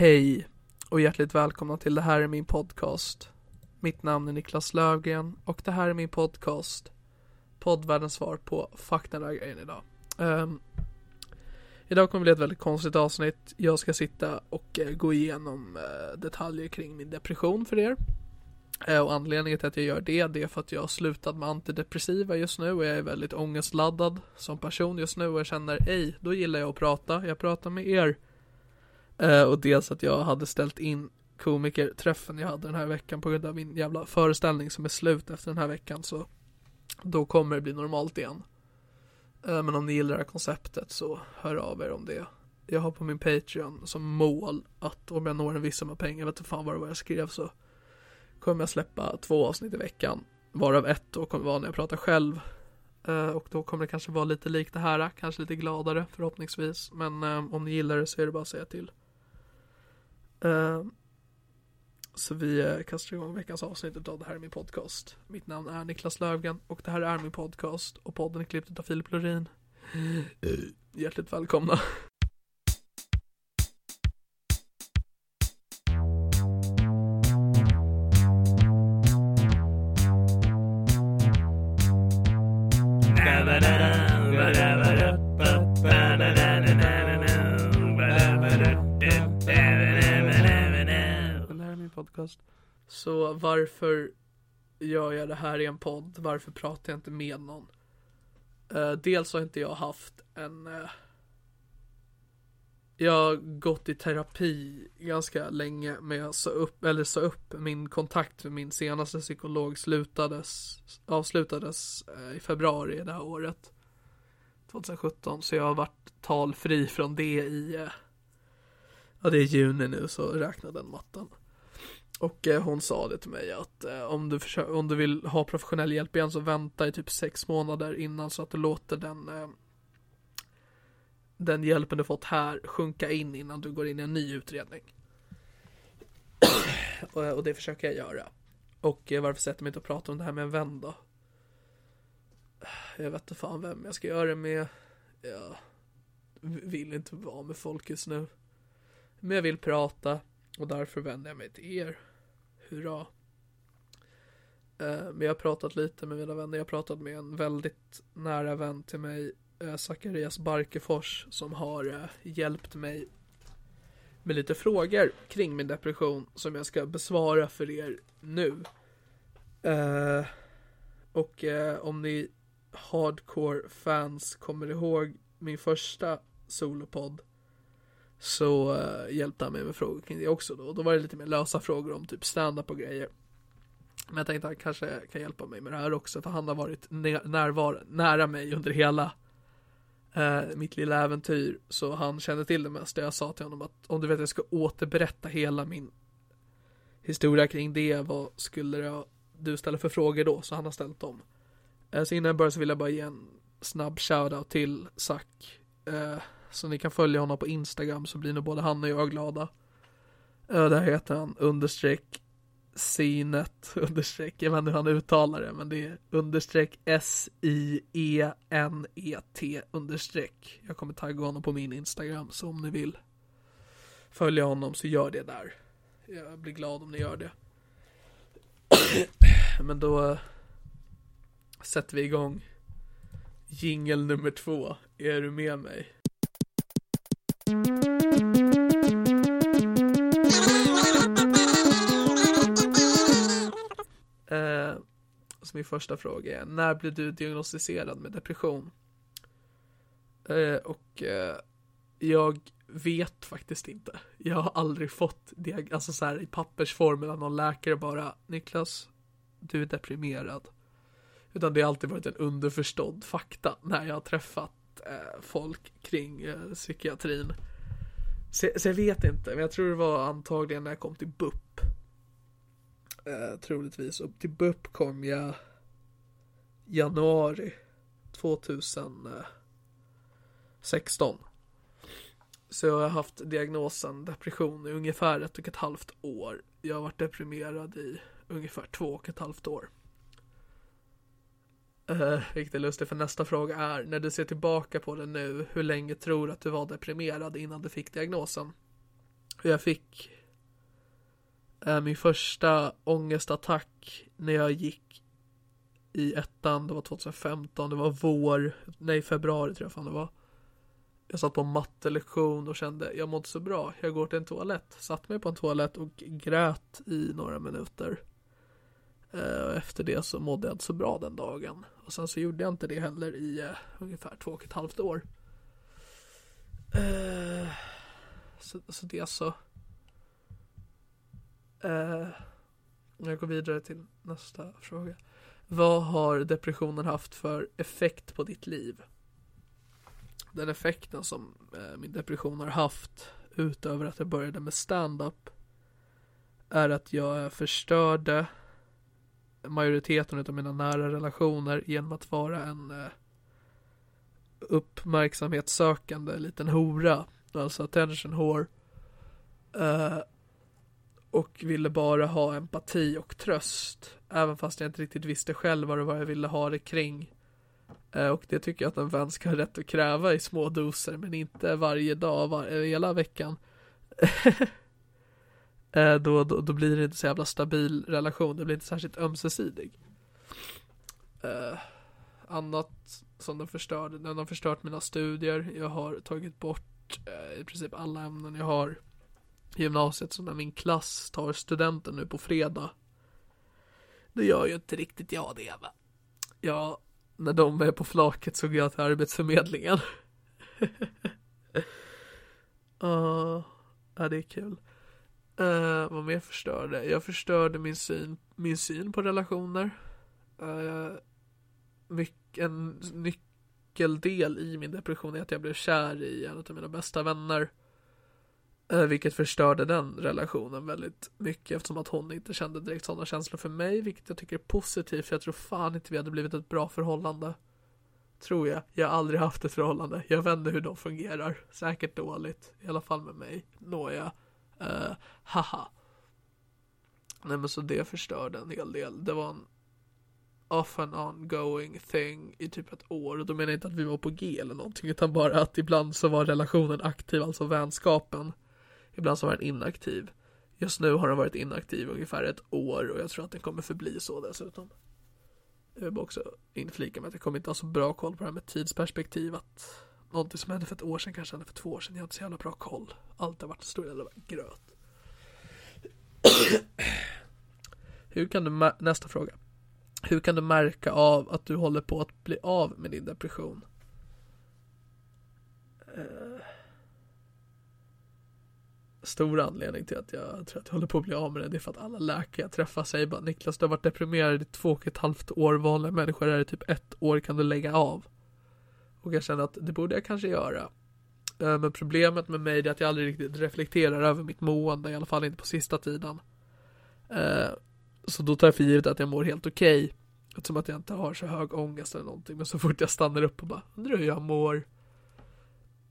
Hej och hjärtligt välkomna till Det här är min podcast. Mitt namn är Niklas Lövgren och det här är min podcast. Poddvärldens svar på fuck den där grejen idag. Um, idag kommer det bli ett väldigt konstigt avsnitt. Jag ska sitta och uh, gå igenom uh, detaljer kring min depression för er. Uh, och anledningen till att jag gör det, det är för att jag har slutat med antidepressiva just nu och jag är väldigt ångestladdad som person just nu och jag känner, ej, då gillar jag att prata. Jag pratar med er. Eh, och dels att jag hade ställt in komikerträffen jag hade den här veckan på grund av min jävla föreställning som är slut efter den här veckan så då kommer det bli normalt igen. Eh, men om ni gillar det här konceptet så hör av er om det. Jag har på min Patreon som mål att om jag når en viss summa pengar, jag vet inte fan vad det var jag skrev så kommer jag släppa två avsnitt i veckan. Varav ett då kommer vara när jag pratar själv. Eh, och då kommer det kanske vara lite likt det här, kanske lite gladare förhoppningsvis. Men eh, om ni gillar det så är det bara att säga till. Uh, så vi uh, kastar igång veckans avsnitt av Det här är min podcast. Mitt namn är Niklas Lövgren och det här är min podcast och podden är klippt av Filip Lorin. Hjärtligt välkomna. Så varför gör jag det här i en podd? Varför pratar jag inte med någon? Uh, dels har inte jag haft en uh, Jag har gått i terapi ganska länge men jag sa upp, eller sa upp min kontakt med min senaste psykolog slutades Avslutades uh, i februari det här året 2017 så jag har varit talfri från det i Ja det är juni nu så räkna den mattan och eh, hon sa det till mig att eh, om, du försöker, om du vill ha professionell hjälp igen så vänta i typ sex månader innan så att du låter den eh, den hjälpen du fått här sjunka in innan du går in i en ny utredning. och, och, det försöker jag göra. Och eh, varför sätter jag mig inte och pratar om det här med en vän då? Jag vet inte fan vem jag ska göra det med. Jag vill inte vara med folk just nu. Men jag vill prata och därför vänder jag mig till er. Hurra. Eh, men jag har pratat lite med mina vänner. Jag har pratat med en väldigt nära vän till mig. Eh, Zacharias Barkefors. Som har eh, hjälpt mig. Med lite frågor kring min depression. Som jag ska besvara för er nu. Eh, och eh, om ni hardcore fans kommer ihåg min första solopodd så uh, hjälpte han mig med frågor kring det också då. Och då var det lite mer lösa frågor om typ stand-up och grejer. Men jag tänkte att han kanske kan hjälpa mig med det här också för han har varit närvar nära mig under hela uh, mitt lilla äventyr. Så han kände till det mesta. Jag sa till honom att om du vet att jag ska återberätta hela min historia kring det. Vad skulle jag, du ställa för frågor då? Så han har ställt dem. Eh, så innan jag börjar så vill jag bara ge en snabb shoutout till Zack. Eh, så ni kan följa honom på Instagram så blir nog både han och jag glada. Där heter han understreck Sinet understreck, jag vet inte hur han uttalar det men det är understreck S-I-E-N-E-T understreck. Jag kommer tagga honom på min Instagram så om ni vill följa honom så gör det där. Jag blir glad om ni gör det. Men då eh, sätter vi igång jingel nummer två. Är du med mig? Eh, så min första fråga är, när blev du diagnostiserad med depression? Eh, och eh, jag vet faktiskt inte. Jag har aldrig fått diag- alltså så här i pappersform eller någon läkare bara Niklas, du är deprimerad. Utan det har alltid varit en underförstådd fakta när jag har träffat eh, folk kring eh, psykiatrin. Så, så, jag vet inte, men jag tror det var antagligen när jag kom till BUP. Eh, troligtvis. Och till BUP kom jag januari 2016. Så jag har haft diagnosen depression i ungefär ett och ett halvt år. Jag har varit deprimerad i ungefär två och ett halvt år. Uh, vilket är lustigt för nästa fråga är, när du ser tillbaka på det nu, hur länge tror du att du var deprimerad innan du fick diagnosen? Jag fick uh, min första ångestattack när jag gick i ettan, det var 2015, det var vår, nej februari tror jag fan det var. Jag satt på mattelektion och kände, jag mådde så bra, jag går till en toalett. Satt mig på en toalett och grät i några minuter. Och efter det så mådde jag inte så bra den dagen. Och sen så gjorde jag inte det heller i eh, ungefär två och ett halvt år. Eh, så, så det är så. jag går vidare till nästa fråga. Vad har depressionen haft för effekt på ditt liv? Den effekten som min depression har haft utöver att jag började med stand-up är att jag förstörde majoriteten av mina nära relationer genom att vara en eh, uppmärksamhetssökande liten hora, alltså attention whore. Eh, och ville bara ha empati och tröst, även fast jag inte riktigt visste själv vad det var jag ville ha det kring. Eh, och det tycker jag att en vän ska ha rätt att kräva i små doser, men inte varje dag, var, eh, hela veckan. Eh, då, då, då, blir det inte så jävla stabil relation, det blir inte särskilt ömsesidig. Uh, annat som den förstörde, den har förstört mina studier, jag har tagit bort uh, i princip alla ämnen jag har i gymnasiet, så när min klass tar studenten nu på fredag, då gör ju inte riktigt jag det va. Ja, när de är på flaket så går jag till Arbetsförmedlingen. uh, ja, det är kul. Eh, uh, vad mer förstörde? Jag förstörde min syn, min syn på relationer. Eh, uh, mycket, en nyckeldel i min depression är att jag blev kär i en av mina bästa vänner. Uh, vilket förstörde den relationen väldigt mycket eftersom att hon inte kände direkt sådana känslor för mig. Vilket jag tycker är positivt för jag tror fan inte vi hade blivit ett bra förhållande. Tror jag. Jag har aldrig haft ett förhållande. Jag vet inte hur de fungerar. Säkert dåligt. I alla fall med mig. Nåja. Uh, haha. Nej men så det förstörde en hel del. Det var en off and ongoing thing i typ ett år. Och då menar jag inte att vi var på G eller någonting. Utan bara att ibland så var relationen aktiv, alltså vänskapen. Ibland så var den inaktiv. Just nu har den varit inaktiv ungefär ett år och jag tror att den kommer förbli så dessutom. Jag vill bara också inflika med att jag kommer inte ha så bra koll på det här med tidsperspektivet. Någonting som hände för ett år sedan kanske hände för två år sedan. Jag har inte så jävla bra koll. Allt har varit en stor jävla gröt. Hur kan du, nästa fråga. Hur kan du märka av att du håller på att bli av med din depression? Eh. Stor anledning till att jag tror att jag håller på att bli av med det, det är för att alla läkare jag träffar säger bara Niklas du har varit deprimerad i två och ett halvt år, vanliga människor är det typ ett år kan du lägga av. Och jag känner att det borde jag kanske göra. Eh, men problemet med mig är att jag aldrig riktigt reflekterar över mitt mående, i alla fall inte på sista tiden. Eh, så då tar jag för givet att jag mår helt okej. Okay, eftersom att jag inte har så hög ångest eller någonting. Men så fort jag stannar upp och bara undrar hur jag mår.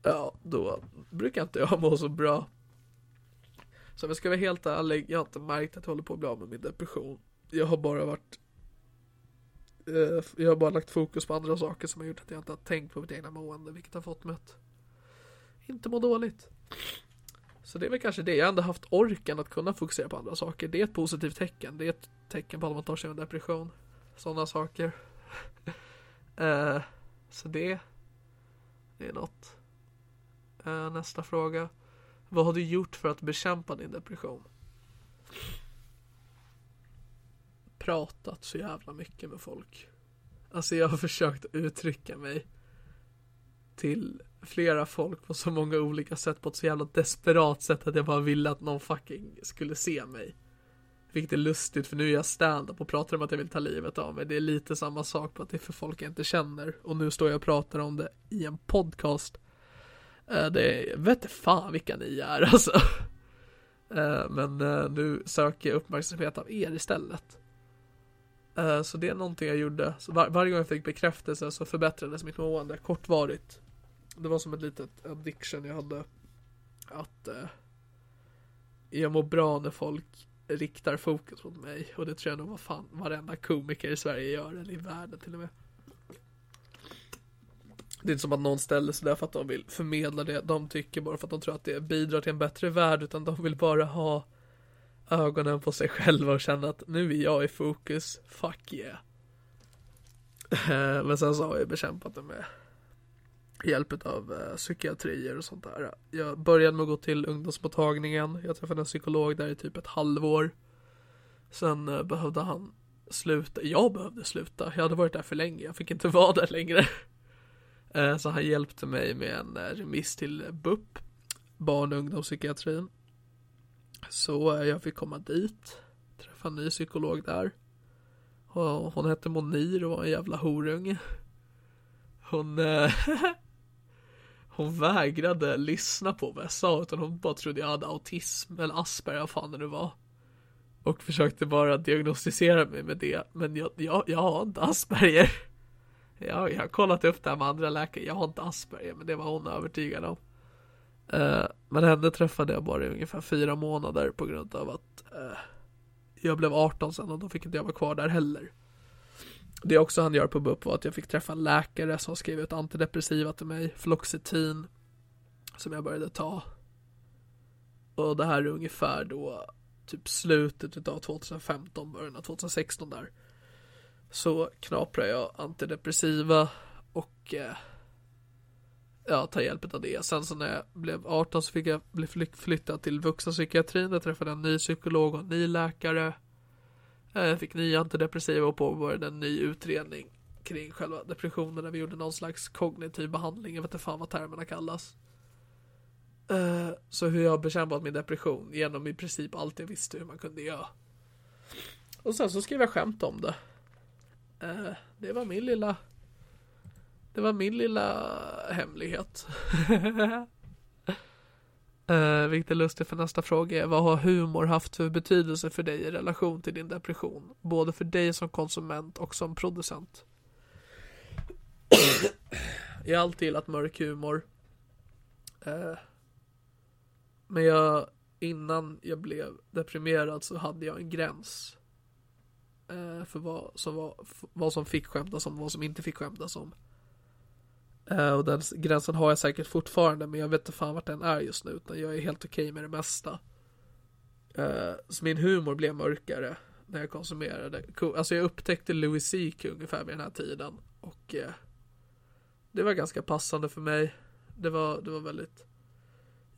Ja, då brukar inte jag må så bra. Så om jag ska vara helt ärlig, jag har inte märkt att jag håller på att bli av med min depression. Jag har bara varit Eh, jag har bara lagt fokus på andra saker som har gjort att jag inte har tänkt på mitt egna mående, vilket har fått mig att inte må dåligt. Så det är väl kanske det. Jag har ändå haft orken att kunna fokusera på andra saker. Det är ett positivt tecken. Det är ett tecken på att man tar sig en depression. Sådana saker. uh, så det, det är något. Uh, nästa fråga. Vad har du gjort för att bekämpa din depression? Pratat så jävla mycket med folk. Alltså jag har försökt uttrycka mig till flera folk på så många olika sätt på ett så jävla desperat sätt att jag bara ville att någon fucking skulle se mig. Vilket är lustigt för nu är jag stand-up och pratar om att jag vill ta livet av mig. Det är lite samma sak på att det är för folk jag inte känner. Och nu står jag och pratar om det i en podcast. Eh, det är, vet fan vilka ni är alltså. Eh, men eh, nu söker jag uppmärksamhet av er istället. Eh, så det är någonting jag gjorde. Så var, varje gång jag fick bekräftelse så förbättrades mitt mående kortvarigt det var som ett litet addiction jag hade. Att eh, jag mår bra när folk riktar fokus mot mig. Och det tror jag nog vad fan varenda komiker i Sverige gör, eller i världen till och med. Det är inte som att någon ställer sig där för att de vill förmedla det de tycker bara för att de tror att det bidrar till en bättre värld utan de vill bara ha ögonen på sig själva och känna att nu är jag i fokus, fuck yeah. Eh, men sen så har jag bekämpat det med hjälp av eh, psykiatrier och sånt där. Jag började med att gå till ungdomsmottagningen. Jag träffade en psykolog där i typ ett halvår. Sen eh, behövde han sluta. Jag behövde sluta. Jag hade varit där för länge. Jag fick inte vara där längre. Eh, så han hjälpte mig med en eh, remiss till BUP, barn och ungdomspsykiatrin. Så eh, jag fick komma dit, träffa en ny psykolog där. Och hon hette Monir och var en jävla horunge. Hon eh, Hon vägrade lyssna på vad jag sa utan hon bara trodde jag hade autism eller Asperger, vad fan det nu var. Och försökte bara diagnostisera mig med det. Men jag, jag, jag har inte Asperger. Jag, jag har kollat upp det här med andra läkare. Jag har inte Asperger, men det var hon övertygad om. Eh, men henne träffade jag bara i ungefär fyra månader på grund av att eh, jag blev 18 sen och då fick inte jag vara kvar där heller. Det jag också han gör på BUP var att jag fick träffa en läkare som skrev ut antidepressiva till mig, Floxetin, som jag började ta. Och det här är ungefär då typ slutet av 2015, början av 2016 där. Så knaprar jag antidepressiva och eh, ja, ta hjälp av det. Sen så när jag blev 18 så fick jag bli flyttad till vuxenpsykiatrin. Där träffade jag en ny psykolog och en ny läkare. Eh, jag fick nya antidepressiva och påbörjade en ny utredning kring själva depressionen där vi gjorde någon slags kognitiv behandling. Jag vet inte fan vad termerna kallas. Eh, så hur jag bekämpat min depression genom i princip allt jag visste hur man kunde göra. Och sen så skrev jag skämt om det. Eh, det var min lilla det var min lilla hemlighet. Uh, vilket är lustigt för nästa fråga är vad har humor haft för betydelse för dig i relation till din depression? Både för dig som konsument och som producent. jag har alltid gillat mörk humor. Uh, men jag, innan jag blev deprimerad så hade jag en gräns. Uh, för vad som, var, vad som fick skämtas om och vad som inte fick skämtas om. Eh, och den gränsen har jag säkert fortfarande men jag vet inte fan vart den är just nu utan jag är helt okej okay med det mesta. Eh, så min humor blev mörkare när jag konsumerade. Alltså jag upptäckte Louis CK ungefär vid den här tiden och eh, det var ganska passande för mig. Det var, det var väldigt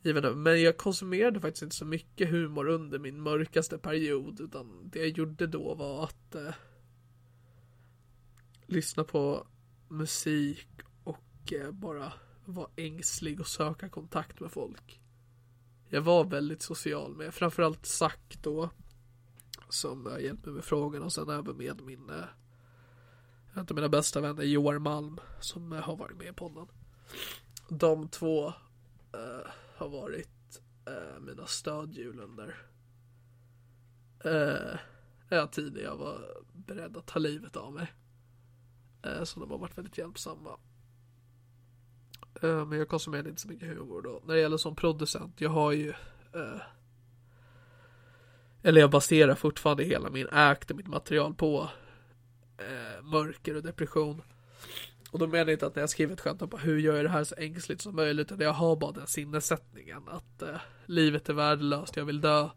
givande. Men jag konsumerade faktiskt inte så mycket humor under min mörkaste period utan det jag gjorde då var att lyssna på musik och eh, bara vara ängslig och söka kontakt med folk. Jag var väldigt social med framförallt Zack då. Som eh, har hjälpt mig med frågorna och sen även med min eh, en av mina bästa vänner Joar Malm som har varit med i podden. De två uh, har varit uh, mina stödhjul under en ja, när jag var beredd att ta livet av mig. Uh, så de har varit väldigt hjälpsamma. Eh, men jag konsumerade inte så mycket humor då. När det gäller som producent, jag har ju eh, eller jag baserar fortfarande hela min act och mitt material på eh, mörker och depression. Och då menar jag inte att när jag skriver ett skämt på hur gör jag det här så ängsligt som möjligt. Utan jag har bara den sinnessättningen att eh, livet är värdelöst, jag vill dö.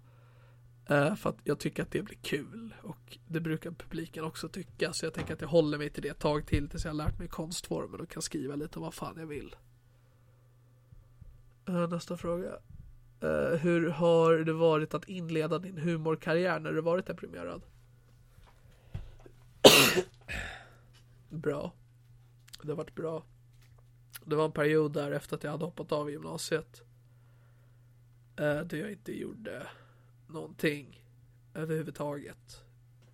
Eh, för att jag tycker att det blir kul. Och det brukar publiken också tycka. Så jag tänker att jag håller mig till det ett tag till tills jag har lärt mig konstformen och kan skriva lite om vad fan jag vill. Eh, nästa fråga. Uh, hur har det varit att inleda din humorkarriär när du varit deprimerad? bra. Det har varit bra. Det var en period där efter att jag hade hoppat av gymnasiet. Uh, där jag inte gjorde någonting överhuvudtaget.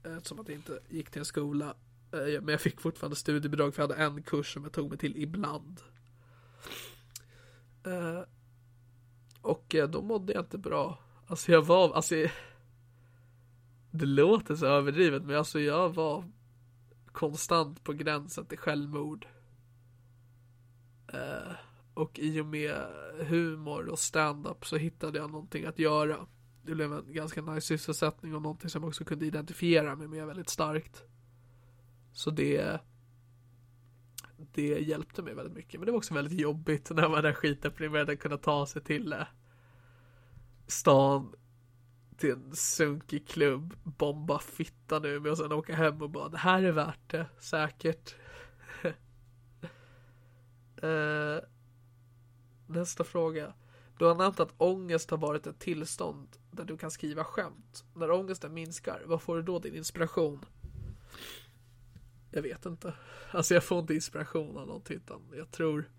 Eftersom att jag inte gick till en skola. Uh, men jag fick fortfarande studiebidrag för jag hade en kurs som jag tog mig till ibland. Och eh, då mådde jag inte bra. Alltså jag var, alltså Det låter så överdrivet men alltså jag var konstant på gränsen till självmord. Eh, och i och med humor och stand-up så hittade jag någonting att göra. Det blev en ganska nice sysselsättning och någonting som jag också kunde identifiera mig med väldigt starkt. Så det det hjälpte mig väldigt mycket. Men det var också väldigt jobbigt när man är skitdeprimerad att kunna ta sig till eh, stan till en sunkig klubb, bomba fitta nu med och sen åka hem och bara det här är värt det, säkert. uh, nästa fråga. Du har nämnt att ångest har varit ett tillstånd där du kan skriva skämt. När ångesten minskar, vad får du då din inspiration? Jag vet inte. Alltså jag får inte inspiration av någonting utan jag tror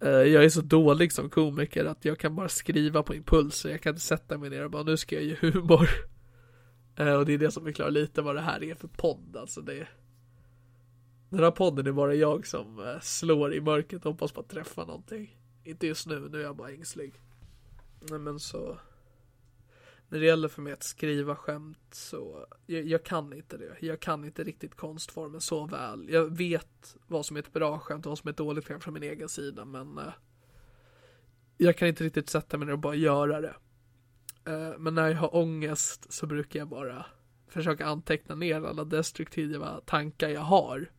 eh, jag är så dålig som komiker att jag kan bara skriva på impulser. Jag kan inte sätta mig ner och bara nu ska jag ge humor. Eh, och det är det som förklarar lite vad det här är för podd. Alltså det Den här podden är bara jag som eh, slår i mörkret och hoppas på att träffa någonting. Inte just nu, nu är jag bara ängslig. Nej men så när det gäller för mig att skriva skämt så jag, jag, kan inte det. Jag kan inte riktigt konstformen så väl. Jag vet vad som är ett bra skämt och vad som är ett dåligt skämt från min egen sida men eh, jag kan inte riktigt sätta mig ner och bara göra det. Eh, men när jag har ångest så brukar jag bara försöka anteckna ner alla destruktiva tankar jag har.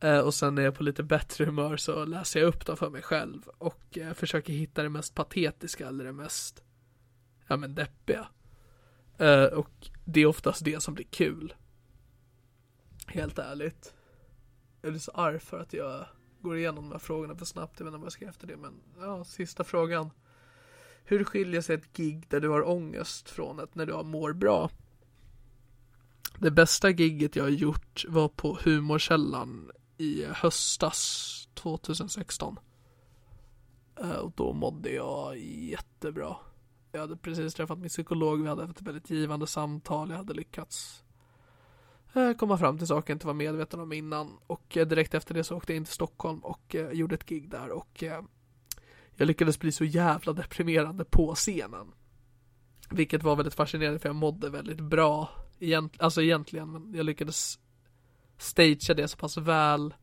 Eh, och sen när jag är på lite bättre humör så läser jag upp dem för mig själv och eh, försöker hitta det mest patetiska eller det mest ja men deppiga. Uh, och det är oftast det som blir kul. Helt ärligt. Jag blir så arg för att jag går igenom de här frågorna för snabbt. Jag vet inte vad jag ska efter det men ja, sista frågan. Hur skiljer sig ett gig där du har ångest från ett när du mår bra? Det bästa gigget jag har gjort var på Humorkällan i höstas 2016. Eh, och då mådde jag jättebra. Jag hade precis träffat min psykolog, vi hade haft ett väldigt givande samtal, jag hade lyckats eh, komma fram till saker jag inte var medveten om innan och eh, direkt efter det så åkte jag in till Stockholm och eh, gjorde ett gig där och jag lyckades bli så jävla deprimerande på scenen. Vilket var väldigt fascinerande för jag mådde väldigt bra egent alltså egentligen men jag lyckades stagea det så pass väl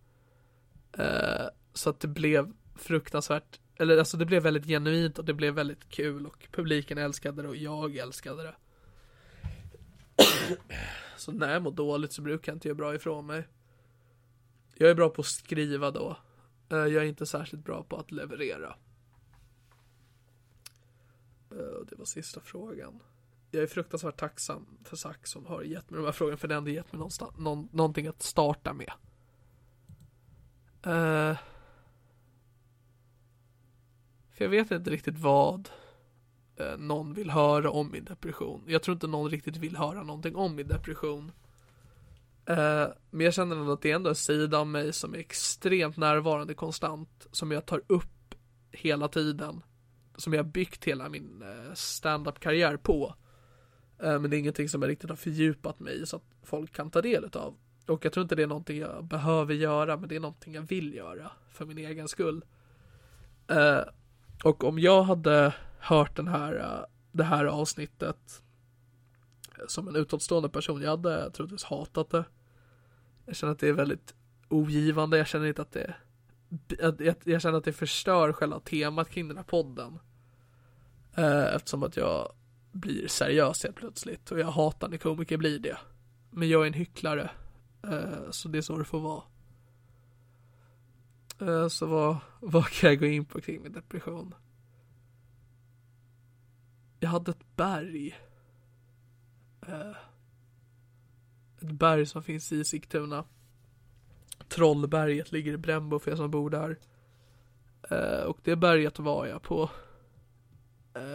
eh, så att det blev fruktansvärt eller alltså det blev väldigt genuint och det blev väldigt kul och publiken älskade det och jag älskade det. Så när jag mår dåligt så brukar jag inte göra bra ifrån mig. Jag är bra på att skriva då. Eh, jag är inte särskilt bra på att leverera. Eh, det var sista frågan. Jag är fruktansvärt tacksam för Zack som har gett mig de här frågorna för det har ändå gett mig någonstans, någon, någonting att starta med. Eh, för jag vet inte riktigt vad eh, någon vill höra om min depression. Jag tror inte någon riktigt vill höra någonting om min depression. Eh, men jag känner ändå att det är ändå en sida av mig som är extremt närvarande konstant. Som jag tar upp hela tiden. Som jag byggt hela min eh, stand-up karriär på. Eh, men det är ingenting som jag riktigt har fördjupat mig i så att folk kan ta del av. Och jag tror inte det är någonting jag behöver göra, men det är någonting jag vill göra för min egen skull. Uh, och om jag hade hört den här, eh, det här avsnittet eh, som en utåtstående person. Jag hade troligtvis hatat det. Jag känner att det är väldigt ogivande. Jag känner inte att det jag, jag känner att det förstör själva temat kring den här podden. Eh, eftersom att jag blir seriös helt plötsligt och jag hatar när komiker blir det. Men jag är en hycklare. Så det är så det får vara. Eh, så vad, vad kan jag gå in på kring min depression? Jag hade ett berg. Eh, ett berg som finns i Sigtuna. Trollberget ligger i Brännbo för er som bor där. Eh, och det berget var jag på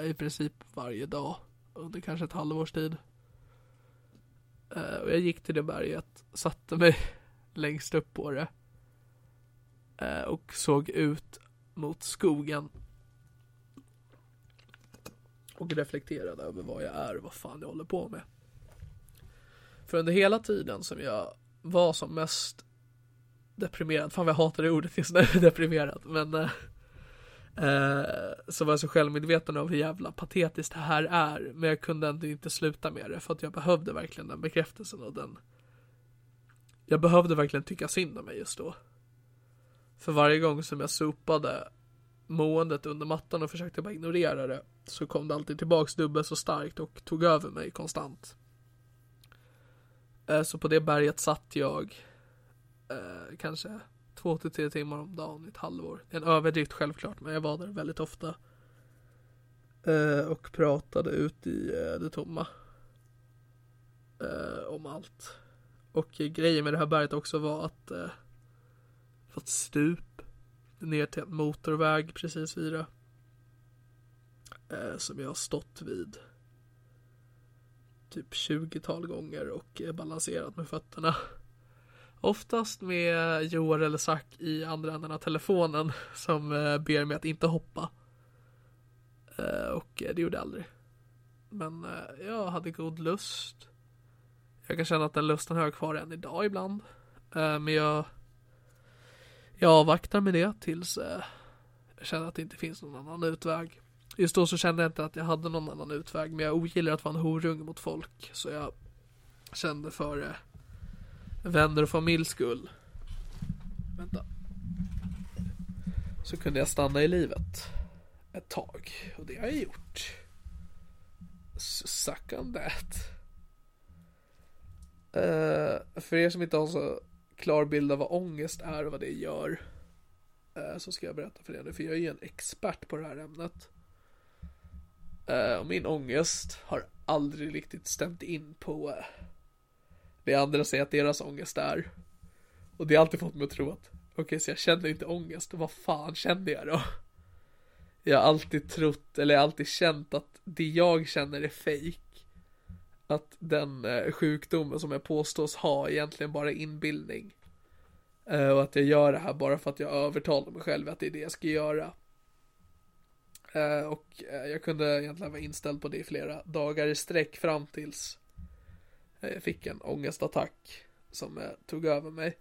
i princip varje dag under kanske ett halvårs tid. Och jag gick till det berget, satte mig längst upp på det Eh, och såg ut mot skogen och reflekterade över vad jag är och vad fan jag håller på med. För under hela tiden som jag var som mest deprimerad, fan vad jag hatar det ordet just nu, deprimerad, men eh, eh, så var jag så självmedveten av hur jävla patetiskt det här är, men jag kunde ändå inte sluta med det för att jag behövde verkligen den bekräftelsen och den jag behövde verkligen tycka synd om mig just då. För varje gång som jag sopade måendet under mattan och försökte bara ignorera det så kom det alltid tillbaks dubbelt så starkt och tog över mig konstant. Eh, så på det berget satt jag eh, kanske två till tre timmar om dagen i ett halvår. En överdrift självklart, men jag var där väldigt ofta. Eh, och pratade ut i eh, det tomma. Eh, om allt. Och grejen med det här berget också var att eh, fått ett stup ner till en motorväg precis vid det. Eh, som jag har stått vid typ 20-tal gånger och eh, balanserat med fötterna. Oftast med Joar eller Zack i andra änden av telefonen som eh, ber mig att inte hoppa. Eh, och det gjorde jag aldrig. Men jag hade god lust. Jag kan känna att den lusten har jag kvar än idag ibland. Men jag jag avvaktar med det tills eh, jag känner att det inte finns någon annan utväg. Just då så kände jag inte att jag hade någon annan utväg men jag ogillar att vara en horung mot folk så jag kände för eh, vänner och familjs skull. Vänta. Så kunde jag stanna i livet. Ett tag. Och det har jag gjort. Suck on that. Uh, för er som inte har så klar bild av vad ångest är och vad det gör. Eh, så ska jag berätta för er nu. För jag är ju en expert på det här ämnet. Eh, och min ångest har aldrig riktigt stämt in på eh, det andra säger att deras ångest är. Och det har alltid fått mig att tro att, okej okay, så jag känner inte ångest, vad fan känner jag då? Jag har alltid trott, eller alltid känt att det jag känner är fejk. Att den eh, sjukdomen som jag påstås ha egentligen bara är inbildning. Eh, och att jag gör det här bara för att jag övertalar mig själv att det är det jag ska göra. Eh, och jag kunde egentligen vara inställd på det i flera dagar i sträck fram tills jag fick en ångestattack som tog över mig.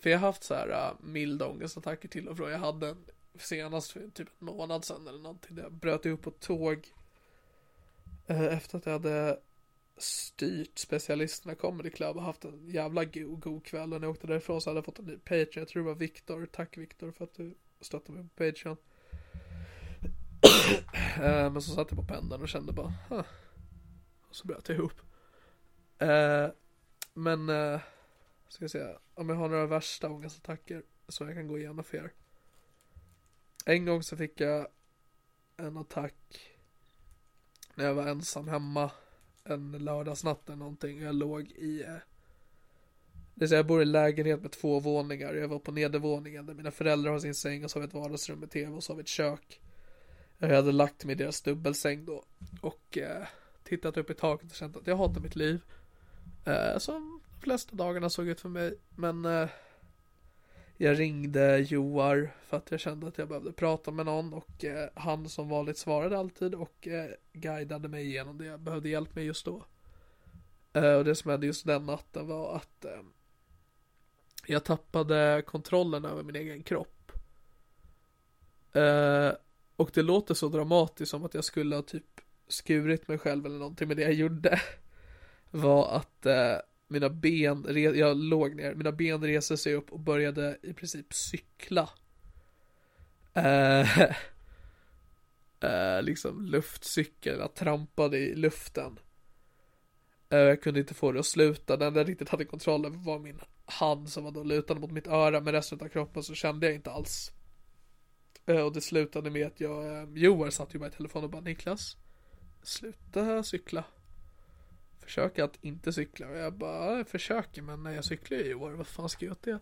För jag har haft så här mild milda ångestattacker till och från. Jag hade en senast för typ en månad sedan eller någonting. Där jag bröt ihop på tåg. Eh, efter att jag hade styrt specialisterna Comedy Club och haft en jävla god, god kväll. Och när jag åkte därifrån så hade jag fått en ny Patreon. Jag tror det var Viktor. Tack Viktor för att du stöttade mig på Patreon. Eh, men så satt jag på pendeln och kände bara, huh. Och så bröt jag ihop. Eh, men, ska jag säga, om jag har några värsta ångestattacker som jag kan gå igenom för er. En gång så fick jag en attack när jag var ensam hemma en lördagsnatt eller någonting. Jag låg i eh, det säga, jag bor i en lägenhet med två våningar. Jag var på nedervåningen där mina föräldrar har sin säng och så har vi ett vardagsrum med tv och så har vi ett kök. Jag hade lagt mig i deras dubbelsäng då och eh, tittat upp i taket och känt att jag hatar mitt liv. Eh, som de flesta dagarna såg ut för mig. Men eh, jag ringde Joar för att jag kände att jag behövde prata med någon och eh, han som vanligt svarade alltid och eh, guidade mig igenom det jag behövde hjälp med just då. Eh, och det som hände just den natten var att eh, jag tappade kontrollen över min egen kropp. Eh, och det låter så dramatiskt som att jag skulle ha typ skurit mig själv eller någonting, men det jag gjorde var att eh, mina ben, jag låg ner, mina ben reste sig upp och började i princip cykla. Eh, eh, liksom luftcykel, jag trampade i luften. Eh, jag kunde inte få det att sluta, den enda jag riktigt hade kontroll över var min hand som var då lutande mot mitt öra, men resten av kroppen så kände jag inte alls. Eh, och det slutade med att jag, eh, Joar satt ju bara i telefon och bara Niklas, sluta cykla försöka att inte cykla. Och jag bara, jag försöker men när jag cyklar ju Joar, vad fan ska jag göra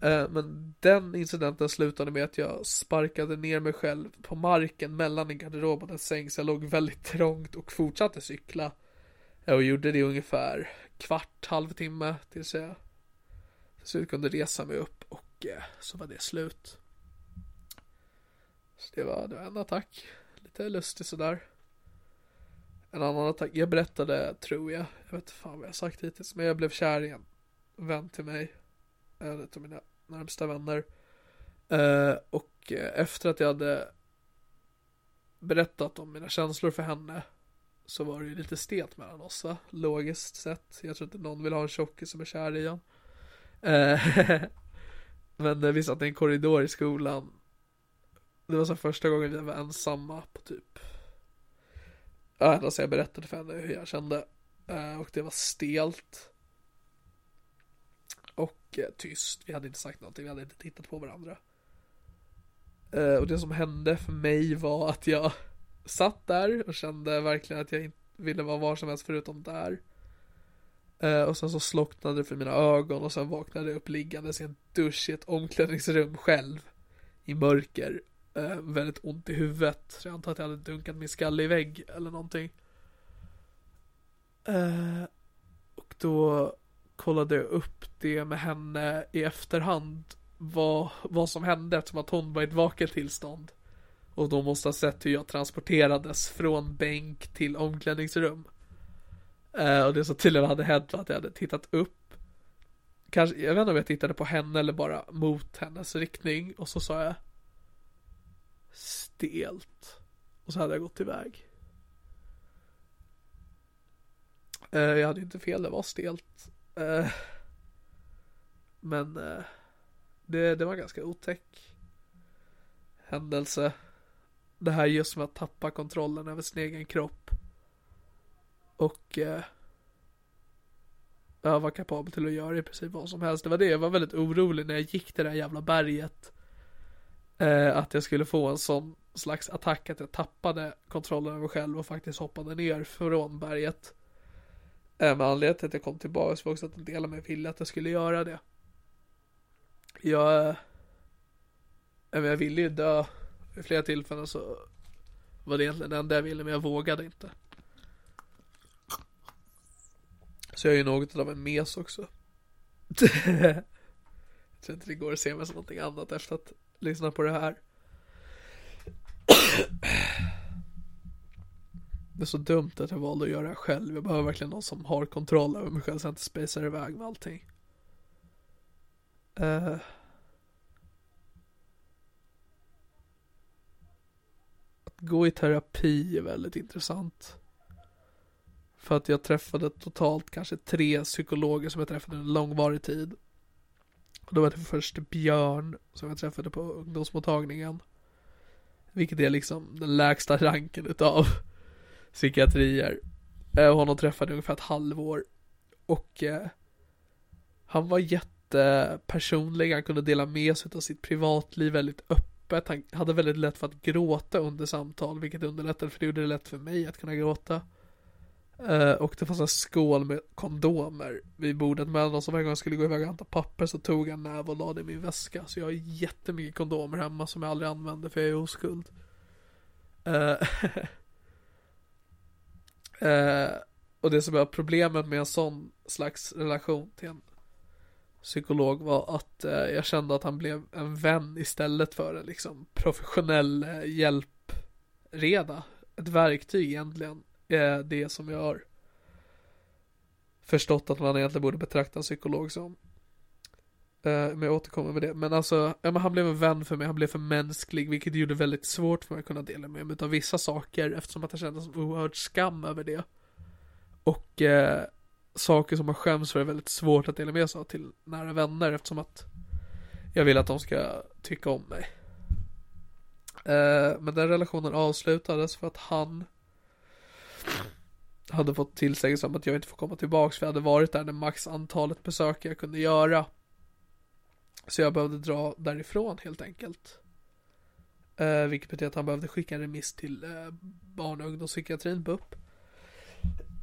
det? Eh, men den incidenten slutade med att jag sparkade ner mig själv på marken mellan en garderob och en säng så jag låg väldigt trångt och fortsatte cykla. Och gjorde det ungefär kvart, halvtimme tills jag till slut kunde resa mig upp och eh, så var det slut. Så det var, det var en attack. Lite lustig sådär. En annan attack, jag berättade, tror jag, jag vet inte fan vad jag sagt hittills, men jag blev kär i en vän till mig. En av mina närmsta vänner. Eh, och eh, efter att jag hade berättat om mina känslor för henne så var det ju lite stelt mellan oss va? Logiskt sett. Jag tror inte någon vill ha en tjockis som är kär i en. Eh, men eh, vi satt i en korridor i skolan. Det var så första gången vi var ensamma på typ alltså jag berättade för henne hur jag kände. Eh, och det var stelt. Och eh, tyst. Vi hade inte sagt någonting. Vi hade inte tittat på varandra. Eh, och det som hände för mig var att jag satt där och kände verkligen att jag inte ville vara var som helst förutom där. och sen så slocknade det för mina ögon och sen vaknade jag upp liggandes i en dusch i ett omklädningsrum själv. I mörker eh, väldigt ont i huvudet. Så jag antar att jag hade dunkat min skalle i vägg eller någonting. Eh, och då kollade jag upp det med henne i efterhand. Vad, vad som hände eftersom att hon var i ett vaket tillstånd. Och då måste ha sett hur jag transporterades från bänk till omklädningsrum. Eh, och det som tydligen hade hänt var att jag hade tittat upp. Kanske, jag vet inte om jag tittade på henne eller bara mot hennes riktning. Och så sa jag stelt. Och så hade jag gått iväg. Eh, jag hade inte fel, det var stelt. Eh, men eh, det, det var ganska otäck händelse. Det här just med att tappa kontrollen över sin egen kropp. Och eh, jag var kapabel till att göra i princip vad som helst. Det var det, jag var väldigt orolig när jag gick till det där jävla berget. Eh, att jag skulle få en sån slags attack att jag tappade kontrollen över mig själv och faktiskt hoppade ner från berget. Eh, med anledning till att jag kom tillbaka var också att en del av mig ville att jag skulle göra det. Jag, eh, jag ville ju dö vid flera tillfällen så var det egentligen det enda jag ville men jag vågade inte. Så jag är ju något av en mes också. jag tror inte det går att se mig som någonting annat efter att lyssna på det här. Det är så dumt att jag valde att göra det själv. Jag behöver verkligen någon som har kontroll över mig själv så jag inte spacear iväg med allting. Uh. Att gå i terapi är väldigt intressant. För att jag träffade totalt kanske tre psykologer som jag träffade under långvarig tid. Och då var det först Björn som jag träffade på ungdomsmottagningen. Vilket är liksom den lägsta ranken utav psykiatrier. Eh, honom träffade ungefär ett halvår. Och eh, han var jättepersonlig, han kunde dela med sig av sitt privatliv väldigt öppet. Han hade väldigt lätt för att gråta under samtal, vilket underlättade för det gjorde det lätt för mig att kunna gråta. Uh, och det fanns en skål med kondomer vid bordet mellan oss. Och varje gång jag skulle gå iväg och hämta papper så tog jag en näve och lade det i min väska. Så jag har jättemycket kondomer hemma som jag aldrig använder för jag är oskuld. Uh, uh, och det som var problemet med en sån slags relation till en psykolog var att jag kände att han blev en vän istället för en liksom professionell hjälpreda. Ett verktyg egentligen är det som jag har förstått att man egentligen borde betrakta en psykolog som. Eh, men jag återkommer med det. Men alltså, ja, men han blev en vän för mig, han blev för mänsklig, vilket gjorde det väldigt svårt för mig att kunna dela med mig av vissa saker eftersom att jag kände en oerhört skam över det. Och eh, saker som man skäms för är väldigt svårt att dela med sig av till nära vänner eftersom att jag vill att de ska tycka om mig. Eh, men den relationen avslutades för att han hade fått tillsägelse om att jag inte får komma tillbaks för jag hade varit där när max antalet besök jag kunde göra. Så jag behövde dra därifrån helt enkelt. Eh, vilket betyder att han behövde skicka en remiss till eh, barn och ungdomspsykiatrin, BUP.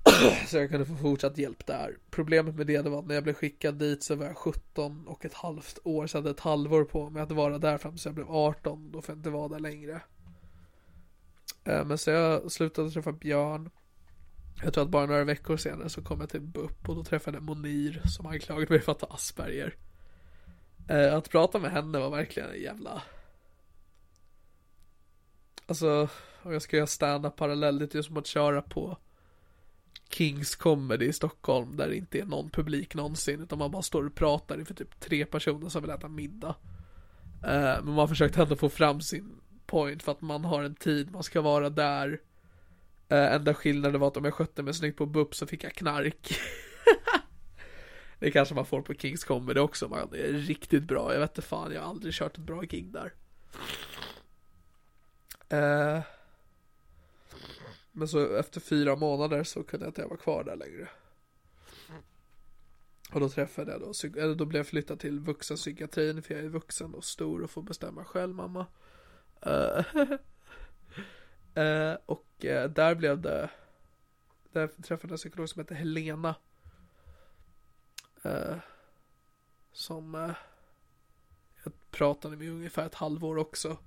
så jag kunde få fortsatt hjälp där. Problemet med det, det var att när jag blev skickad dit så var jag 17 och ett halvt år. Så jag hade ett halvår på mig att vara där fram tills jag blev 18. Då får jag inte vara där längre. Eh, men så jag slutade träffa Björn. Jag tror att bara några veckor senare så kom jag till BUP och då träffade jag Monir som anklagade mig för att ha Asperger. Eh, att prata med henne var verkligen en jävla Alltså, om jag ska göra stand-up parallellt, det är typ som att köra på Kings Comedy i Stockholm där det inte är någon publik någonsin utan man bara står och pratar inför typ tre personer som vill äta middag. Eh, men man försökte ändå få fram sin point för att man har en tid man ska vara där. Äh, enda skillnaden var att om jag skötte mig snyggt på BUP så fick jag knark. det kanske man får på Kings Comedy också, man är riktigt bra. Jag vet inte fan, jag har aldrig kört ett bra gig där. Äh, men så efter fyra månader så kunde jag inte vara kvar där längre. Och då träffade jag då, eller då blev jag flyttad till vuxenpsykiatrin för jag är vuxen och stor och får bestämma själv mamma. Uh, och uh, där blev det, där träffade jag en psykolog som hette Helena. Eh, som jag pratade med ungefär ett halvår också.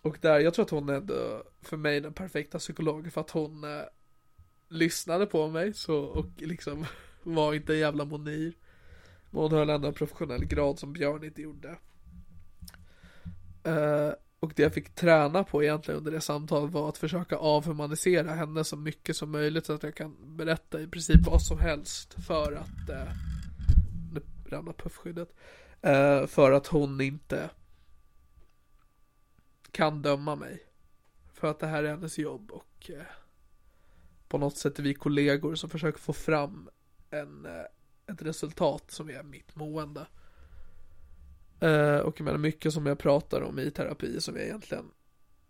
Och där, jag tror att hon är ändå för mig den perfekta psykologen för att hon lyssnade på mig så, och liksom var inte en jävla monir. Men hon höll ändå en professionell grad som Björn inte gjorde. Och det jag fick träna på egentligen under det samtalet var att försöka avhumanisera henne så mycket som möjligt så att jag kan berätta i princip vad som helst för att Eh, nu ramlar puffskyddet Eh, för att hon inte kan döma mig. För att det här är hennes jobb och eh, på något sätt är vi kollegor som försöker få fram en, eh, ett resultat som är mitt mående. Eh, och jag menar mycket som jag pratar om i terapi som jag egentligen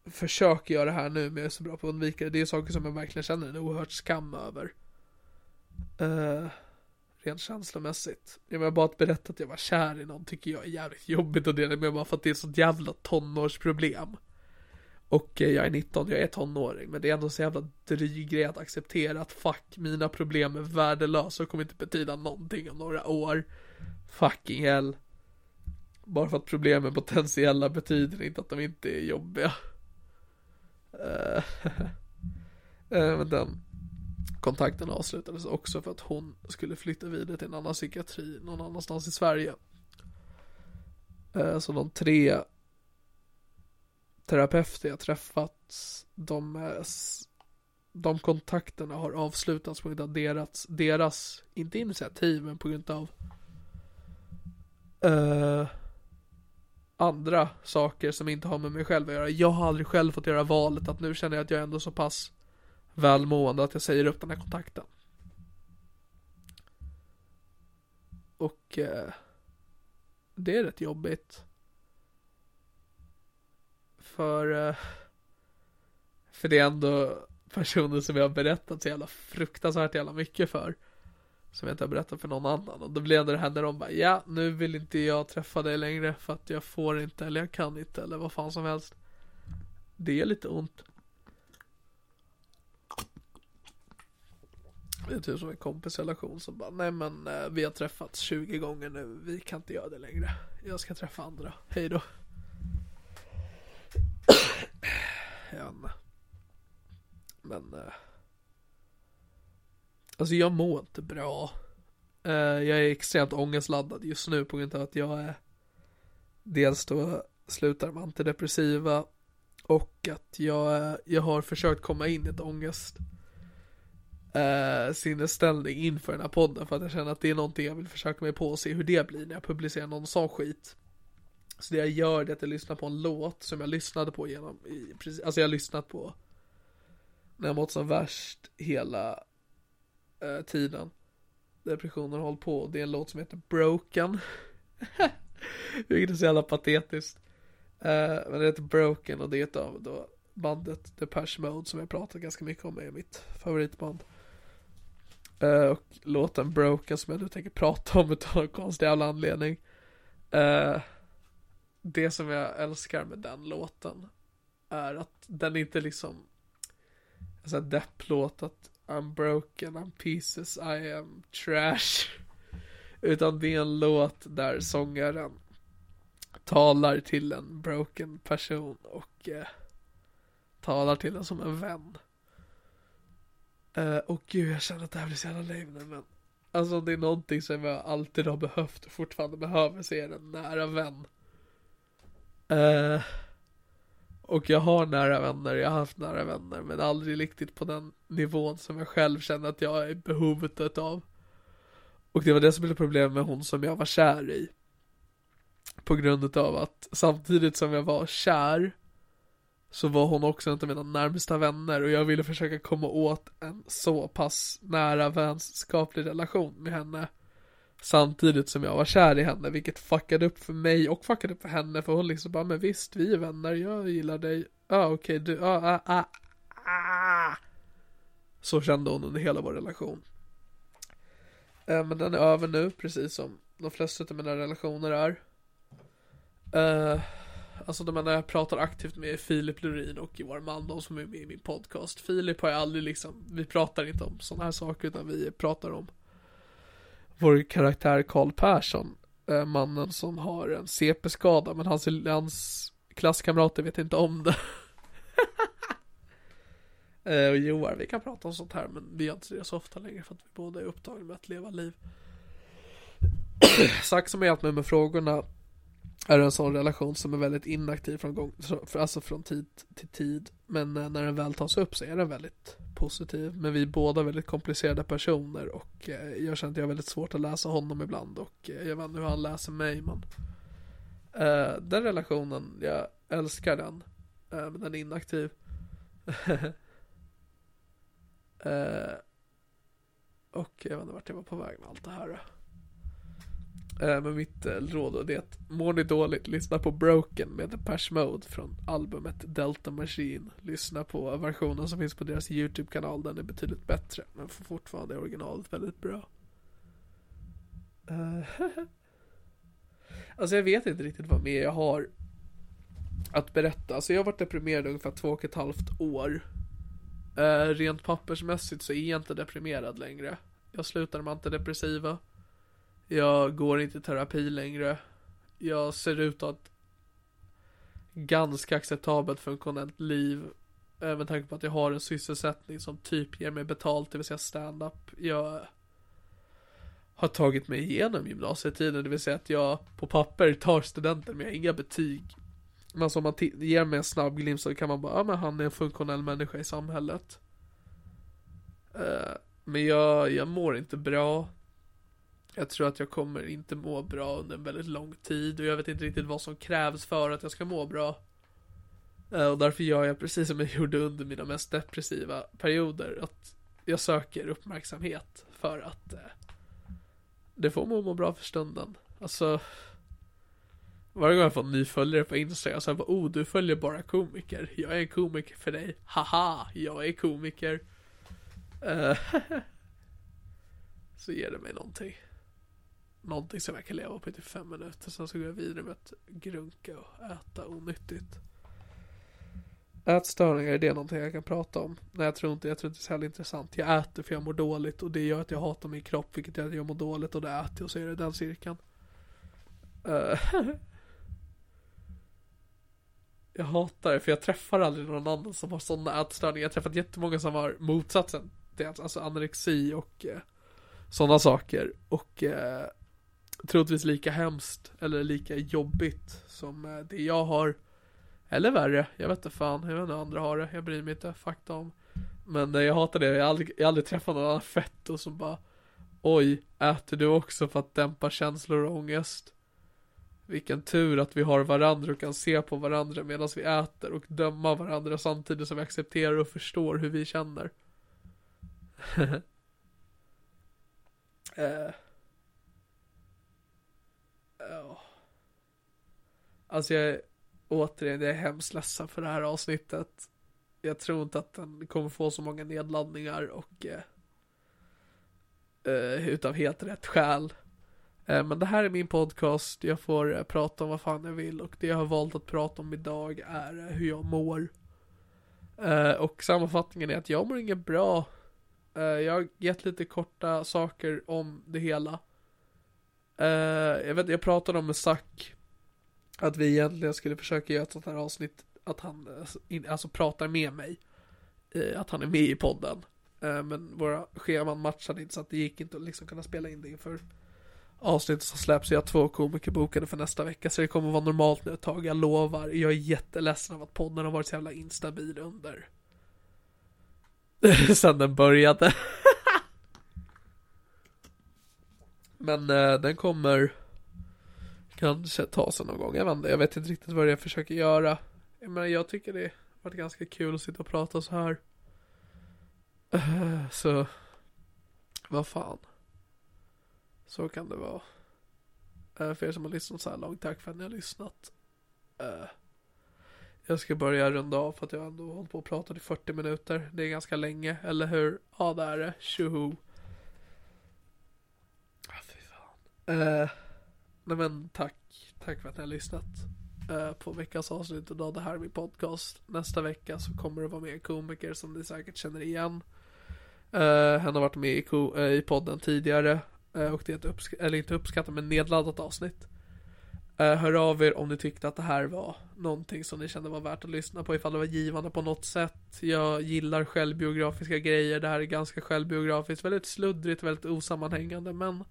försöker göra här nu men jag är så bra på att undvika det. Det är saker som jag verkligen känner en oerhört skam över. Uh, rent känslomässigt. Jag menar bara att berätta att jag var kär i någon tycker jag är jävligt jobbigt att dela med bara för att det är ett sånt jävla tonårsproblem. Och uh, jag är 19, jag är tonåring, men det är ändå så jävla dryg grej att acceptera att fuck, mina problem är värdelösa och kommer inte betyda någonting om några år. Fucking hell. Bara för att problemen är potentiella betyder inte att de inte är jobbiga. Uh, men den kontakten avslutades också för att hon skulle flytta vidare till en annan psykiatri någon annanstans i Sverige. Eh, så de tre terapeuter jag träffat, de, de kontakterna har avslutats på grund av deras, deras inte initiativ, men på grund av uh, andra saker som inte har med mig själv att göra. Jag har aldrig själv fått göra valet att nu känner jag att jag är ändå så pass välmående att jag säger upp den här kontakten. Och eh, det är rätt jobbigt. För, eh, för det är ändå personer som jag har berättat så jävla fruktansvärt jävla mycket för. Som jag inte har berättat för någon annan. Och då blev det det här när de bara, ja nu vill inte jag träffa dig längre för att jag får inte eller jag kan inte eller vad fan som helst. Det är lite ont. Det är typ som en kompisrelation som bara, nej men eh, vi har träffats 20 gånger nu, vi kan inte göra det längre. Jag ska träffa andra, hej då. men, eh, alltså jag mår inte bra. Eh, jag är extremt ångestladdad just nu på grund av att jag är dels då slutar med antidepressiva och att jag, jag har försökt komma in i ett ångest eh, sinnesställning inför den här podden för att jag känner att det är någonting jag vill försöka mig på och se hur det blir när jag publicerar någon sån skit. Så det jag gör det är att jag lyssnar på en låt som jag lyssnade på genom, i, alltså jag har lyssnat på när jag mått som värst hela eh, tiden. Depressionen har hållit på. Det är en låt som heter Broken. Vilket är så jävla patetiskt. Uh, men det heter Broken och det är ett av då bandet Depeche Mode som jag pratat ganska mycket om är mitt favoritband. Uh, och låten Broken som jag nu tänker prata om utav en konstig jävla anledning. Uh, det som jag älskar med den låten är att den inte liksom Alltså en depplåt att I'm broken, I'm pieces, I am trash. Utan det är en låt där sångaren talar till en broken person och eh, talar till den som en vän. Eh, och gud, jag känner att det här blir så jävla lame nu men Alltså det är någonting som jag alltid har behövt och fortfarande behöver se en nära vän. Eh, och jag har nära vänner, jag har haft nära vänner men aldrig riktigt på den nivån som jag själv känner att jag är i behovet av. Och det var det som blev problemet med hon som jag var kär i. På grund av att samtidigt som jag var kär så var hon också en av mina närmsta vänner och jag ville försöka komma åt en så pass nära vänskaplig relation med henne. Samtidigt som jag var kär i henne, vilket fuckade upp för mig och fuckade upp för henne för hon liksom bara, men visst vi är vänner, jag gillar dig, ja ah, okej okay, du, ja ah, ah, ah, ah. Så kände hon under hela vår relation. Eh, men den är över nu, precis som de flesta av mina relationer är. Eh, alltså de enda jag pratar aktivt med är Filip Lurin och Johan de som är med i min podcast. Filip har jag aldrig liksom, vi pratar inte om sådana här saker utan vi pratar om vår karaktär Karl Persson. Eh, mannen som har en CP-skada men hans, hans klasskamrater vet inte om det. Eh, och Joar, vi kan prata om sånt här men vi gör inte det så ofta längre för att vi båda är upptagna med att leva liv. Sagt som har hjälpt mig med frågorna är det en sån relation som är väldigt inaktiv från gång, alltså från tid till tid. Men eh, när den väl tas upp så är den väldigt positiv. Men vi är båda väldigt komplicerade personer och eh, jag känner att jag har väldigt svårt att läsa honom ibland och eh, jag vet inte hur han läser mig men den relationen, jag älskar den. men den är inaktiv. Och jag vet inte vart jag var på väg med allt det här. Äh, men mitt äh, råd är att mår ni dåligt, lyssna på Broken med Depeche Mode från albumet Delta Machine. Lyssna på versionen som finns på deras YouTube-kanal, den är betydligt bättre. Men fortfarande är originalet väldigt bra. Äh, alltså jag vet inte riktigt vad mer jag har att berätta. Alltså jag har varit deprimerad ungefär två och ett halvt år. Rent pappersmässigt så är jag inte deprimerad längre. Jag slutar med antidepressiva. Jag går inte i terapi längre. Jag ser ut att ganska acceptabelt funktionellt liv. Även med tanke på att jag har en sysselsättning som typ ger mig betalt, det vill säga stand-up. Jag har tagit mig igenom gymnasietiden, det vill säga att jag på papper tar studenten men jag har inga betyg. Men alltså om man ger mig en snabb glimt så kan man bara, ja men han är en funktionell människa i samhället. Uh, men jag, jag mår inte bra. Jag tror att jag kommer inte må bra under en väldigt lång tid och jag vet inte riktigt vad som krävs för att jag ska må bra. Eh, och därför gör jag precis som jag gjorde under mina mest depressiva perioder. Att jag söker uppmärksamhet för att eh, det får mig att må bra för stunden. Alltså varje gång jag får en ny följare på Instagram så jag bara oh du följer bara komiker. Jag är en komiker för dig. Haha, jag är komiker. Eh, så ger det mig någonting. Någonting som jag kan leva på i typ fem minuter. Sen så går jag vidare med att grunka och äta onyttigt. Ätstörningar, är det någonting jag kan prata om? Nej jag tror inte, jag tror inte det är så här intressant. Jag äter för jag mår dåligt och det gör att jag hatar min kropp vilket gör att jag mår dåligt och det äter jag och så är det den cirkeln. Uh, jag hatar det för jag träffar aldrig någon annan som har sådana ätstörningar. Jag har träffat jättemånga som har motsatsen. Det är alltså anorexi och eh, sådana saker. Och eh, troligtvis lika hemskt eller lika jobbigt som eh, det jag har. Eller värre, jag vet inte fan, jag vet inte hur andra har det, jag bryr mig inte, fuck dem. Men eh, jag hatar det, jag har aldrig, jag har aldrig träffat någon annan fetto som bara Oj, äter du också för att dämpa känslor och ångest? Vilken tur att vi har varandra och kan se på varandra medan vi äter och döma varandra samtidigt som vi accepterar och förstår hur vi känner. eh. Alltså jag är återigen, jag är hemskt ledsen för det här avsnittet. Jag tror inte att den kommer få så många nedladdningar och eh, eh, utav helt rätt skäl. Eh, men det här är min podcast, jag får eh, prata om vad fan jag vill och det jag har valt att prata om idag är eh, hur jag mår. Eh, och sammanfattningen är att jag mår inget bra. Eh, jag har gett lite korta saker om det hela. Eh, jag vet, jag pratade om med Zack att vi egentligen skulle försöka göra ett sånt här avsnitt att han eh, alltså pratar med mig. Eh, att han är med i podden. men våra scheman matchade inte så att det gick inte att liksom kunna spela in det inför avsnittet som släpps. Jag har två komiker bokade för nästa vecka så det kommer vara normalt nu ett tag, jag lovar. Jag är jätteledsen av att podden har varit så jävla instabil under sen den började. Men eh, den kommer kanske ta sig någon gång. Jag vet, inte, jag vet inte riktigt vad det är jag försöker göra. Men jag tycker det har varit ganska kul att sitta och prata så här. Eh, så, vad fan. Så kan det vara. Uh, för er som har lyssnat så här långt, tack för att ni har lyssnat. Uh, jag ska börja runda av för att jag ändå hållit på och pratat i 40 minuter. Det är ganska länge, eller hur? Ja, det är det. Tjoho. Ah, fy fan. Uh, nej men tack. Tack för att ni har lyssnat. Uh, på veckans avsnitt av Det här är min podcast. Nästa vecka så kommer det vara med en komiker som ni säkert känner igen. Eh, uh, han har varit med i, i podden tidigare. Eh, och det är ett uppsk eller inte uppskattat men nedladdat avsnitt. Eh, hör av er om ni tyckte att det här var någonting som ni kände var värt att lyssna på ifall det var givande på något sätt. Jag gillar självbiografiska grejer. Det här är ganska självbiografiskt, väldigt sluddrigt, väldigt osammanhängande men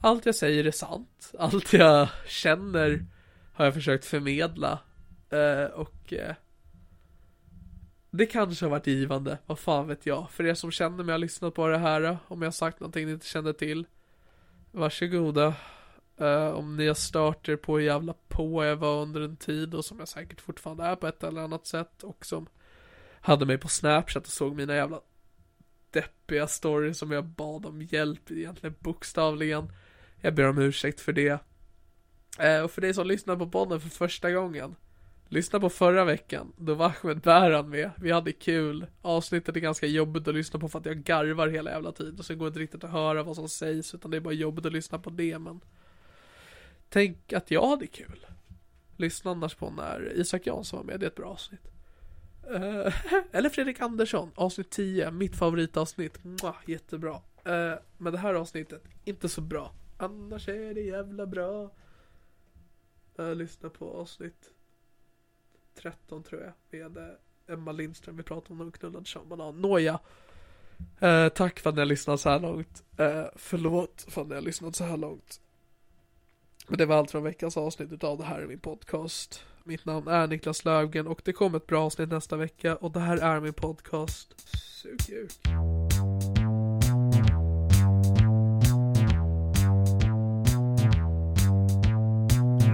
allt jag säger är sant. Allt jag känner har jag försökt förmedla. Eh, och eh, det kanske har varit givande, vad fan vet jag. För er som känner mig har lyssnat på det här, om jag har sagt någonting ni inte kände till. Varsågoda. Eh, om ni har stört er på hur jävla på jag var under en tid och som jag säkert fortfarande är på ett eller annat sätt och som hade mig på Snapchat och såg mina jävla deppiga stories som jag bad om hjälp egentligen bokstavligen. Jag ber om ursäkt för det. Eh, och för dig som lyssnar på podden för första gången Lyssna på förra veckan, då var Ahmed Bäran med. Vi hade kul. Avsnittet är ganska jobbigt att lyssna på för att jag garvar hela jävla tiden. Så det går inte riktigt att höra vad som sägs, utan det är bara jobbigt att lyssna på det, men Tänk att jag hade kul. Lyssna annars på när Isak Jansson var med, det är ett bra avsnitt. Eh, eller Fredrik Andersson, avsnitt 10, mitt favoritavsnitt. Mwah, jättebra. Eh, men det här avsnittet, inte så bra. Annars är det jävla bra. Jag lyssnar på avsnitt 13 tror jag med eh, Emma Lindström. Vi pratade om när hon knullade som banan. Nåja. Eh, tack för att ni har lyssnat så här långt. Eh, förlåt för att ni har lyssnat så här långt. Men det var allt från veckans avsnitt av det här är min podcast. Mitt namn är Niklas Löfgren och det kommer ett bra avsnitt nästa vecka och det här är min podcast. Sug